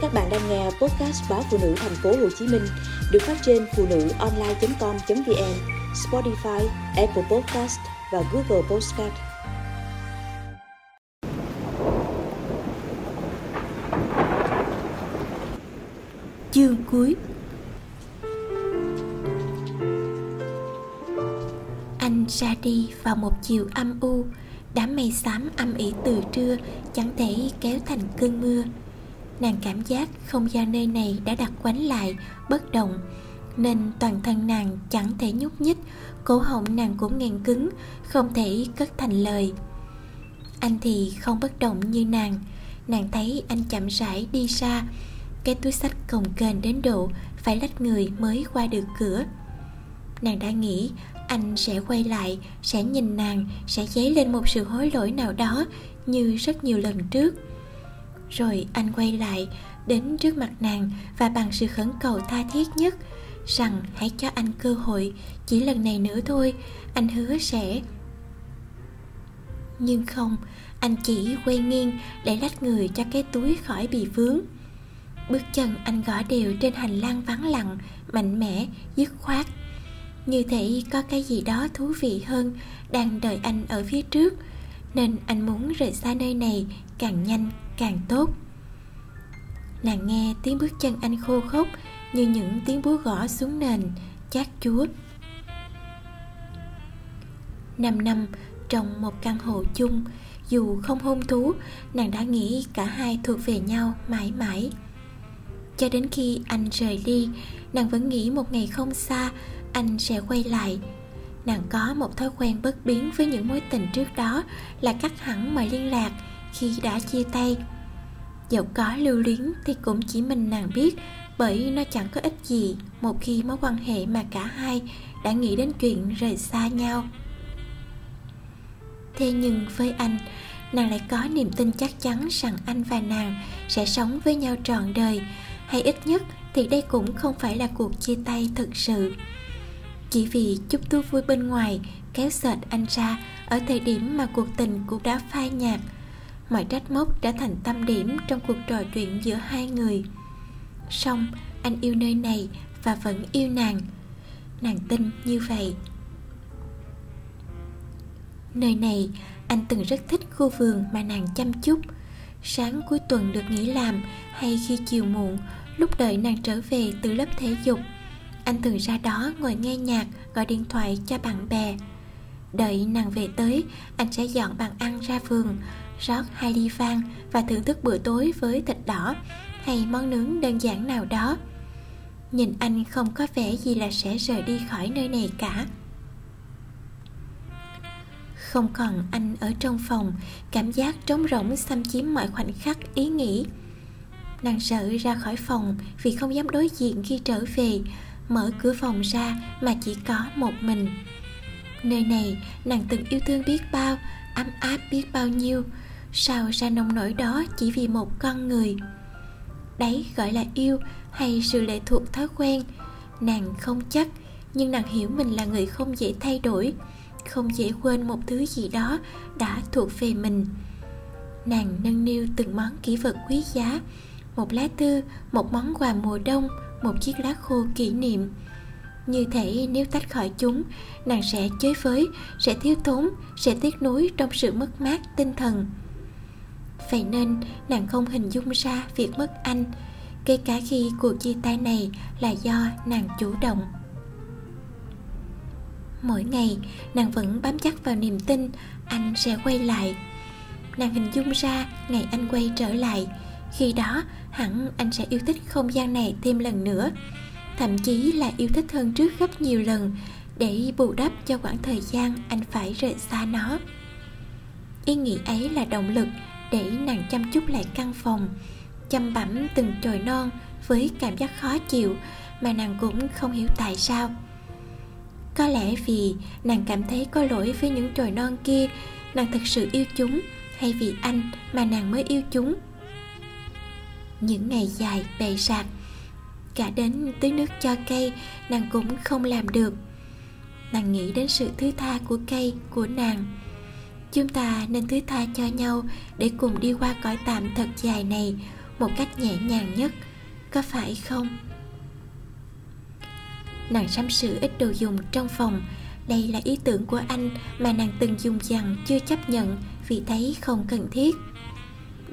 Các bạn đang nghe podcast báo phụ nữ thành phố Hồ Chí Minh được phát trên phụ nữ online.com.vn, Spotify, Apple Podcast và Google Podcast. Chương cuối Anh ra đi vào một chiều âm u Đám mây xám âm ỉ từ trưa Chẳng thể kéo thành cơn mưa Nàng cảm giác không gian nơi này đã đặt quánh lại, Bất động, Nên toàn thân nàng chẳng thể nhúc nhích, Cổ họng nàng cũng nghẹn cứng, Không thể cất thành lời. Anh thì không bất động như nàng. Nàng thấy anh chậm rãi đi xa, Cái túi sách cồng kềnh đến độ Phải lách người mới qua được cửa. Nàng đã nghĩ anh sẽ quay lại, sẽ nhìn nàng, sẽ dấy lên một sự hối lỗi nào đó như rất nhiều lần trước rồi anh quay lại, đến trước mặt nàng và bằng sự khẩn cầu tha thiết nhất, rằng hãy cho anh cơ hội, chỉ lần này nữa thôi, anh hứa sẽ. Nhưng không, anh chỉ quay nghiêng để lách người cho cái túi khỏi bị vướng. Bước chân anh gõ đều trên hành lang vắng lặng, mạnh mẽ, dứt khoát. Như thể có cái gì đó thú vị hơn đang đợi anh ở phía trước, nên anh muốn rời xa nơi này càng nhanh càng tốt. Nàng nghe tiếng bước chân anh khô khốc như những tiếng búa gõ xuống nền, chát chúa. Năm năm trong một căn hộ chung, dù không hôn thú, nàng đã nghĩ cả hai thuộc về nhau mãi mãi. Cho đến khi anh rời đi, nàng vẫn nghĩ một ngày không xa, anh sẽ quay lại. Nàng có một thói quen bất biến với những mối tình trước đó là cắt hẳn mọi liên lạc khi đã chia tay dẫu có lưu luyến thì cũng chỉ mình nàng biết, bởi nó chẳng có ích gì một khi mối quan hệ mà cả hai đã nghĩ đến chuyện rời xa nhau. Thế nhưng với anh, nàng lại có niềm tin chắc chắn rằng anh và nàng sẽ sống với nhau trọn đời, hay ít nhất thì đây cũng không phải là cuộc chia tay thực sự. Chỉ vì chút thú vui bên ngoài kéo sệt anh ra ở thời điểm mà cuộc tình cũng đã phai nhạt mọi trách móc đã thành tâm điểm trong cuộc trò chuyện giữa hai người. Song, anh yêu nơi này và vẫn yêu nàng. Nàng tin như vậy. Nơi này, anh từng rất thích khu vườn mà nàng chăm chút. Sáng cuối tuần được nghỉ làm hay khi chiều muộn, lúc đợi nàng trở về từ lớp thể dục, anh thường ra đó ngồi nghe nhạc, gọi điện thoại cho bạn bè đợi nàng về tới, anh sẽ dọn bàn ăn ra vườn, rót hai ly vang và thưởng thức bữa tối với thịt đỏ. Hay món nướng đơn giản nào đó. Nhìn anh không có vẻ gì là sẽ rời đi khỏi nơi này cả. Không còn anh ở trong phòng, cảm giác trống rỗng xâm chiếm mọi khoảnh khắc ý nghĩ. Nàng sợ ra khỏi phòng vì không dám đối diện khi trở về, mở cửa phòng ra mà chỉ có một mình nơi này, nàng từng yêu thương biết bao, ấm áp biết bao nhiêu. Sao ra nông nổi đó chỉ vì một con người? Đấy gọi là yêu hay sự lệ thuộc thói quen. Nàng không chắc, nhưng nàng hiểu mình là người không dễ thay đổi, không dễ quên một thứ gì đó đã thuộc về mình. Nàng nâng niu từng món kỷ vật quý giá, một lá thư, một món quà mùa đông, một chiếc lá khô kỷ niệm như thể nếu tách khỏi chúng, nàng sẽ chới với, sẽ thiếu thốn, sẽ tiếc nuối trong sự mất mát tinh thần. Vậy nên, nàng không hình dung ra việc mất anh, kể cả khi cuộc chia tay này là do nàng chủ động. Mỗi ngày, nàng vẫn bám chắc vào niềm tin, anh sẽ quay lại. Nàng hình dung ra ngày anh quay trở lại, khi đó hẳn anh sẽ yêu thích không gian này thêm lần nữa thậm chí là yêu thích hơn trước gấp nhiều lần để bù đắp cho khoảng thời gian anh phải rời xa nó. Ý nghĩ ấy là động lực để nàng chăm chút lại căn phòng, chăm bẩm từng chồi non với cảm giác khó chịu mà nàng cũng không hiểu tại sao. Có lẽ vì nàng cảm thấy có lỗi với những chồi non kia, nàng thật sự yêu chúng hay vì anh mà nàng mới yêu chúng. Những ngày dài bề sạc cả đến tưới nước cho cây, nàng cũng không làm được. Nàng nghĩ đến sự thứ tha của cây, của nàng. Chúng ta nên thứ tha cho nhau để cùng đi qua cõi tạm thật dài này một cách nhẹ nhàng nhất, có phải không? Nàng sắm sửa ít đồ dùng trong phòng. Đây là ý tưởng của anh mà nàng từng dùng dằn chưa chấp nhận vì thấy không cần thiết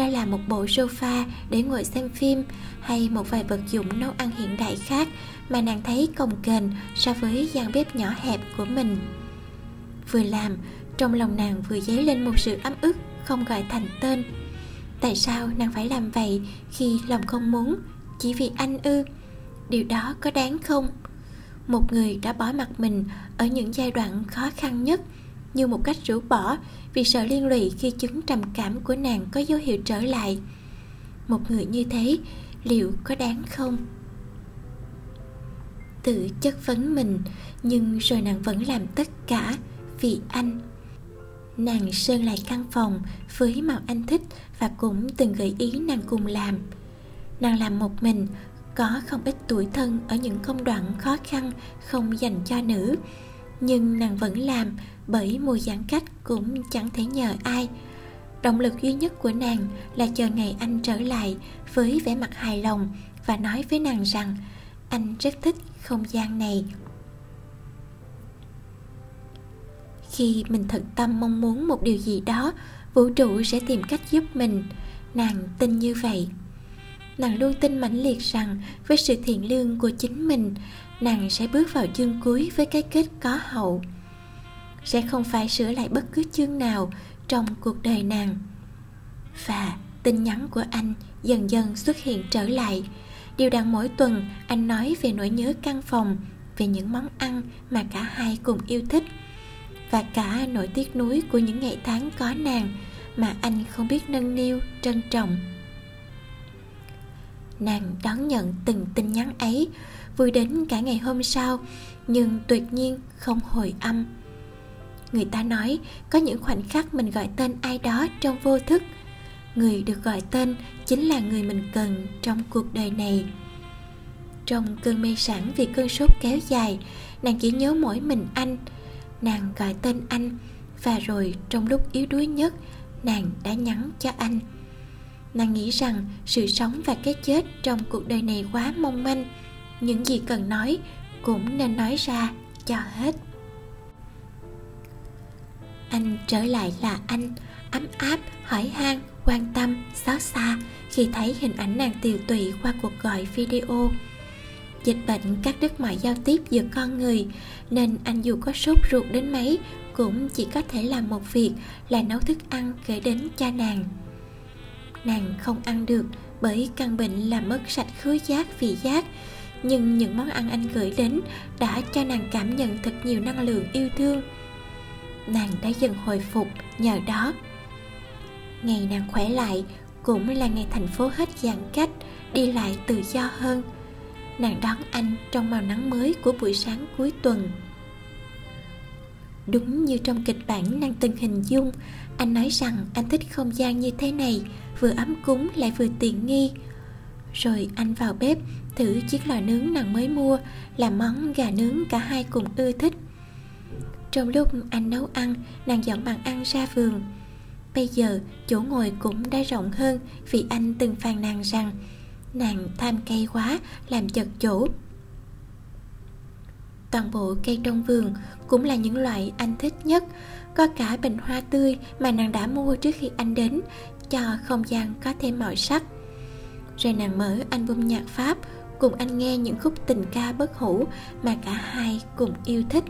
đó là một bộ sofa để ngồi xem phim hay một vài vật dụng nấu ăn hiện đại khác mà nàng thấy cồng kềnh so với gian bếp nhỏ hẹp của mình. Vừa làm, trong lòng nàng vừa dấy lên một sự ấm ức không gọi thành tên. Tại sao nàng phải làm vậy khi lòng không muốn, chỉ vì anh ư? Điều đó có đáng không? Một người đã bỏ mặt mình ở những giai đoạn khó khăn nhất như một cách rũ bỏ vì sợ liên lụy khi chứng trầm cảm của nàng có dấu hiệu trở lại. Một người như thế, liệu có đáng không? Tự chất vấn mình, nhưng rồi nàng vẫn làm tất cả vì anh. Nàng sơn lại căn phòng với màu anh thích và cũng từng gợi ý nàng cùng làm. Nàng làm một mình, có không ít tuổi thân ở những công đoạn khó khăn không dành cho nữ nhưng nàng vẫn làm, bởi mùa giãn cách cũng chẳng thể nhờ ai. Động lực duy nhất của nàng là chờ ngày anh trở lại với vẻ mặt hài lòng và nói với nàng rằng, anh rất thích không gian này. Khi mình thật tâm mong muốn một điều gì đó, vũ trụ sẽ tìm cách giúp mình. Nàng tin như vậy. Nàng luôn tin mãnh liệt rằng với sự thiện lương của chính mình nàng sẽ bước vào chương cuối với cái kết có hậu. Sẽ không phải sửa lại bất cứ chương nào trong cuộc đời nàng. Và tin nhắn của anh dần dần xuất hiện trở lại. Điều đặn mỗi tuần anh nói về nỗi nhớ căn phòng, về những món ăn mà cả hai cùng yêu thích, và cả nỗi tiếc nuối của những ngày tháng có nàng mà anh không biết nâng niu, trân trọng. Nàng đón nhận từng tin nhắn ấy vui đến cả ngày hôm sau, nhưng tuyệt nhiên không hồi âm. Người ta nói có những khoảnh khắc mình gọi tên ai đó trong vô thức. Người được gọi tên chính là người mình cần trong cuộc đời này. Trong cơn mê sản vì cơn sốt kéo dài, nàng chỉ nhớ mỗi mình anh. Nàng gọi tên anh, và rồi trong lúc yếu đuối nhất, nàng đã nhắn cho anh. Nàng nghĩ rằng sự sống và cái chết trong cuộc đời này quá mong manh những gì cần nói cũng nên nói ra cho hết. Anh trở lại là anh, ấm áp, hỏi han, quan tâm, xót xa khi thấy hình ảnh nàng tiều tụy qua cuộc gọi video. Dịch bệnh cắt đứt mọi giao tiếp giữa con người, nên anh dù có sốt ruột đến mấy cũng chỉ có thể làm một việc là nấu thức ăn gửi đến cha nàng. Nàng không ăn được bởi căn bệnh làm mất sạch khứu giác vị giác nhưng những món ăn anh gửi đến đã cho nàng cảm nhận thật nhiều năng lượng yêu thương. Nàng đã dần hồi phục, nhờ đó. Ngày nàng khỏe lại, cũng là ngày thành phố hết giãn cách, đi lại tự do hơn. Nàng đón anh trong màu nắng mới của buổi sáng cuối tuần. Đúng như trong kịch bản nàng từng hình dung, anh nói rằng anh thích không gian như thế này, vừa ấm cúng lại vừa tiện nghi rồi anh vào bếp, thử chiếc lò nướng nàng mới mua, làm món gà nướng cả hai cùng ưa thích. Trong lúc anh nấu ăn, nàng dọn bàn ăn ra vườn. Bây giờ, chỗ ngồi cũng đã rộng hơn vì anh từng phàn nàn rằng nàng tham cây quá, làm chật chỗ. Toàn bộ cây trong vườn cũng là những loại anh thích nhất. Có cả bình hoa tươi mà nàng đã mua trước khi anh đến, cho không gian có thêm màu sắc rồi nàng mở album nhạc pháp, cùng anh nghe những khúc tình ca bất hủ mà cả hai cùng yêu thích.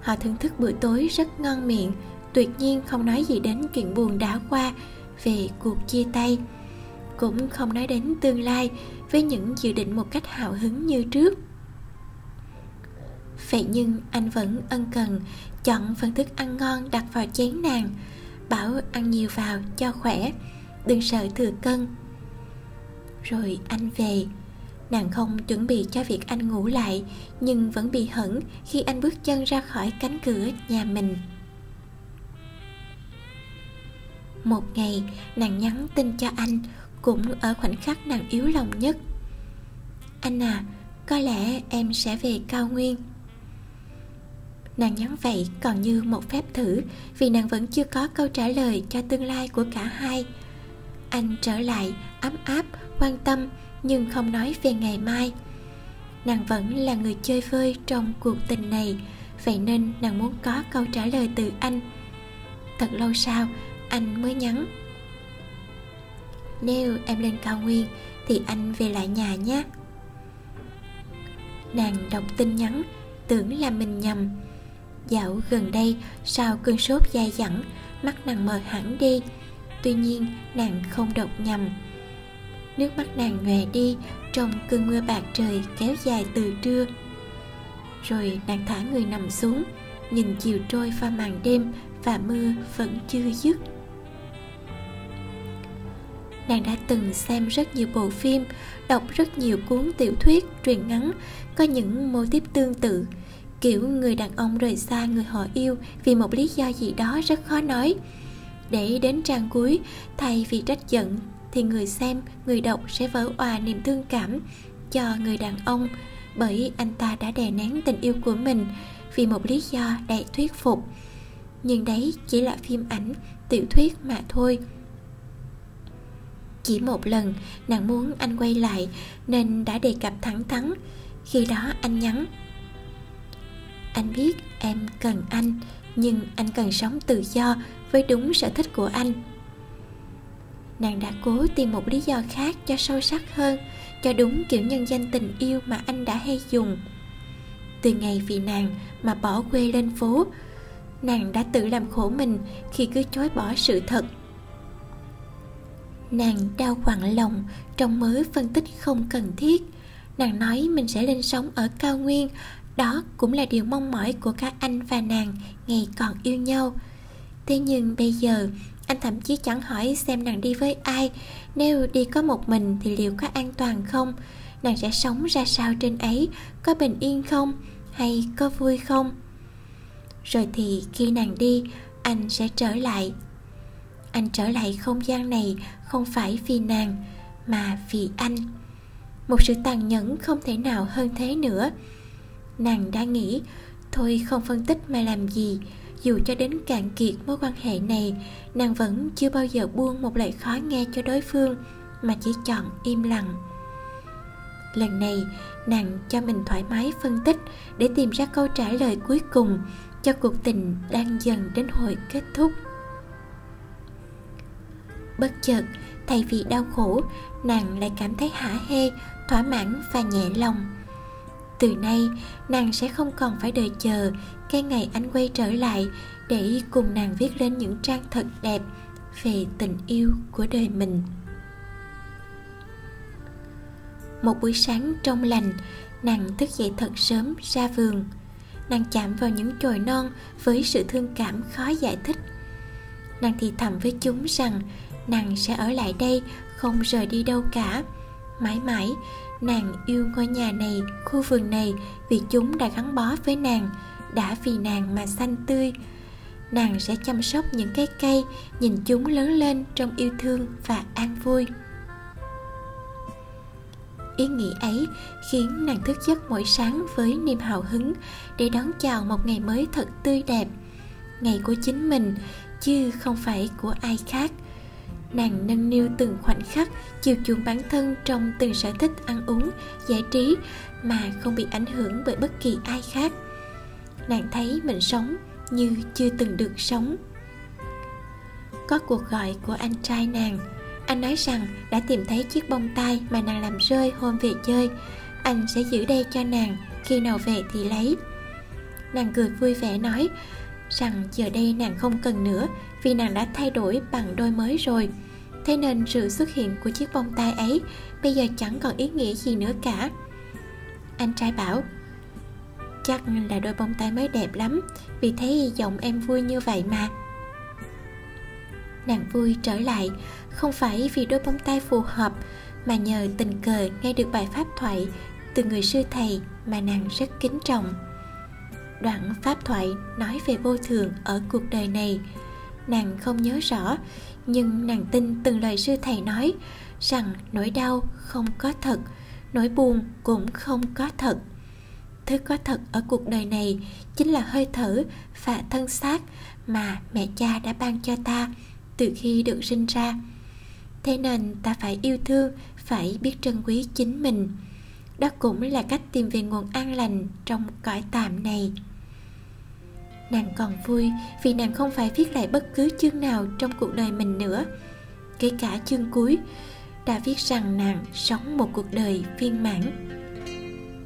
Họ thưởng thức bữa tối rất ngon miệng, tuyệt nhiên không nói gì đến chuyện buồn đã qua về cuộc chia tay. Cũng không nói đến tương lai với những dự định một cách hào hứng như trước. Vậy nhưng anh vẫn ân cần, chọn phần thức ăn ngon đặt vào chén nàng, bảo ăn nhiều vào cho khỏe, đừng sợ thừa cân rồi anh về. Nàng không chuẩn bị cho việc anh ngủ lại, nhưng vẫn bị hững khi anh bước chân ra khỏi cánh cửa nhà mình. Một ngày, nàng nhắn tin cho anh, cũng ở khoảnh khắc nàng yếu lòng nhất. Anh à có lẽ em sẽ về cao nguyên. Nàng nhắn vậy còn như một phép thử, vì nàng vẫn chưa có câu trả lời cho tương lai của cả hai. Anh trở lại, ấm áp quan tâm nhưng không nói về ngày mai. Nàng vẫn là người chơi vơi trong cuộc tình này, vậy nên nàng muốn có câu trả lời từ anh. Thật lâu sau, anh mới nhắn. Nếu em lên cao nguyên thì anh về lại nhà nhé. Nàng đọc tin nhắn, tưởng là mình nhầm. Dạo gần đây, sau cơn sốt dai dẳng, mắt nàng mờ hẳn đi. Tuy nhiên, nàng không đọc nhầm nước mắt nàng nhòe đi, trong cơn mưa bạc trời kéo dài từ trưa. Rồi nàng thả người nằm xuống, nhìn chiều trôi pha màn đêm và mưa vẫn chưa dứt. Nàng đã từng xem rất nhiều bộ phim, đọc rất nhiều cuốn tiểu thuyết truyền ngắn, có những mô tiếp tương tự. Kiểu người đàn ông rời xa người họ yêu vì một lý do gì đó rất khó nói. Để đến trang cuối, thay vì trách giận thì người xem, người đọc sẽ vỡ òa niềm thương cảm cho người đàn ông bởi anh ta đã đè nén tình yêu của mình vì một lý do đầy thuyết phục. Nhưng đấy chỉ là phim ảnh, tiểu thuyết mà thôi. Chỉ một lần, nàng muốn anh quay lại nên đã đề cập thẳng thắn. Khi đó anh nhắn, anh biết em cần anh, nhưng anh cần sống tự do với đúng sở thích của anh nàng đã cố tìm một lý do khác cho sâu sắc hơn, cho đúng kiểu nhân danh tình yêu mà anh đã hay dùng. Từ ngày vì nàng mà bỏ quê lên phố, nàng đã tự làm khổ mình khi cứ chối bỏ sự thật. Nàng đau quặn lòng trong mớ phân tích không cần thiết. Nàng nói mình sẽ lên sống ở cao nguyên, đó cũng là điều mong mỏi của cả anh và nàng ngày còn yêu nhau. Thế nhưng bây giờ anh thậm chí chẳng hỏi xem nàng đi với ai. Nếu đi có một mình thì liệu có an toàn không? Nàng sẽ sống ra sao trên ấy? Có bình yên không? Hay có vui không? Rồi thì khi nàng đi, anh sẽ trở lại. Anh trở lại không gian này không phải vì nàng, mà vì anh. Một sự tàn nhẫn không thể nào hơn thế nữa. Nàng đã nghĩ, thôi không phân tích mà làm gì dù cho đến cạn kiệt mối quan hệ này, nàng vẫn chưa bao giờ buông một lời khó nghe cho đối phương, mà chỉ chọn im lặng. Lần này, nàng cho mình thoải mái phân tích để tìm ra câu trả lời cuối cùng cho cuộc tình đang dần đến hồi kết thúc. Bất chợt, thay vì đau khổ, nàng lại cảm thấy hả hê, thỏa mãn và nhẹ lòng từ nay, nàng sẽ không còn phải đợi chờ cái ngày anh quay trở lại để cùng nàng viết lên những trang thật đẹp về tình yêu của đời mình. Một buổi sáng trong lành, nàng thức dậy thật sớm ra vườn. Nàng chạm vào những chồi non với sự thương cảm khó giải thích. Nàng thì thầm với chúng rằng nàng sẽ ở lại đây không rời đi đâu cả. Mãi mãi nàng yêu ngôi nhà này, khu vườn này vì chúng đã gắn bó với nàng, đã vì nàng mà xanh tươi. Nàng sẽ chăm sóc những cái cây, nhìn chúng lớn lên trong yêu thương và an vui. Ý nghĩ ấy khiến nàng thức giấc mỗi sáng với niềm hào hứng để đón chào một ngày mới thật tươi đẹp. Ngày của chính mình, chứ không phải của ai khác nàng nâng niu từng khoảnh khắc, chiều chuộng bản thân trong từng sở thích ăn uống, giải trí mà không bị ảnh hưởng bởi bất kỳ ai khác. Nàng thấy mình sống như chưa từng được sống. Có cuộc gọi của anh trai nàng. Anh nói rằng đã tìm thấy chiếc bông tai mà nàng làm rơi hôm về chơi. Anh sẽ giữ đây cho nàng, khi nào về thì lấy. Nàng cười vui vẻ nói rằng giờ đây nàng không cần nữa vì nàng đã thay đổi bằng đôi mới rồi. Thế nên sự xuất hiện của chiếc bông tai ấy bây giờ chẳng còn ý nghĩa gì nữa cả. Anh trai bảo, chắc là đôi bông tai mới đẹp lắm, vì thấy giọng em vui như vậy mà. Nàng vui trở lại, không phải vì đôi bông tai phù hợp, mà nhờ tình cờ nghe được bài pháp thoại từ người sư thầy mà nàng rất kính trọng. Đoạn pháp thoại nói về vô thường ở cuộc đời này nàng không nhớ rõ, nhưng nàng tin từng lời sư thầy nói, rằng nỗi đau không có thật, nỗi buồn cũng không có thật. Thứ có thật ở cuộc đời này chính là hơi thở và thân xác mà mẹ cha đã ban cho ta từ khi được sinh ra. Thế nên ta phải yêu thương, phải biết trân quý chính mình. Đó cũng là cách tìm về nguồn an lành trong cõi tạm này nàng còn vui vì nàng không phải viết lại bất cứ chương nào trong cuộc đời mình nữa. Kể cả chương cuối, đã viết rằng nàng sống một cuộc đời viên mãn.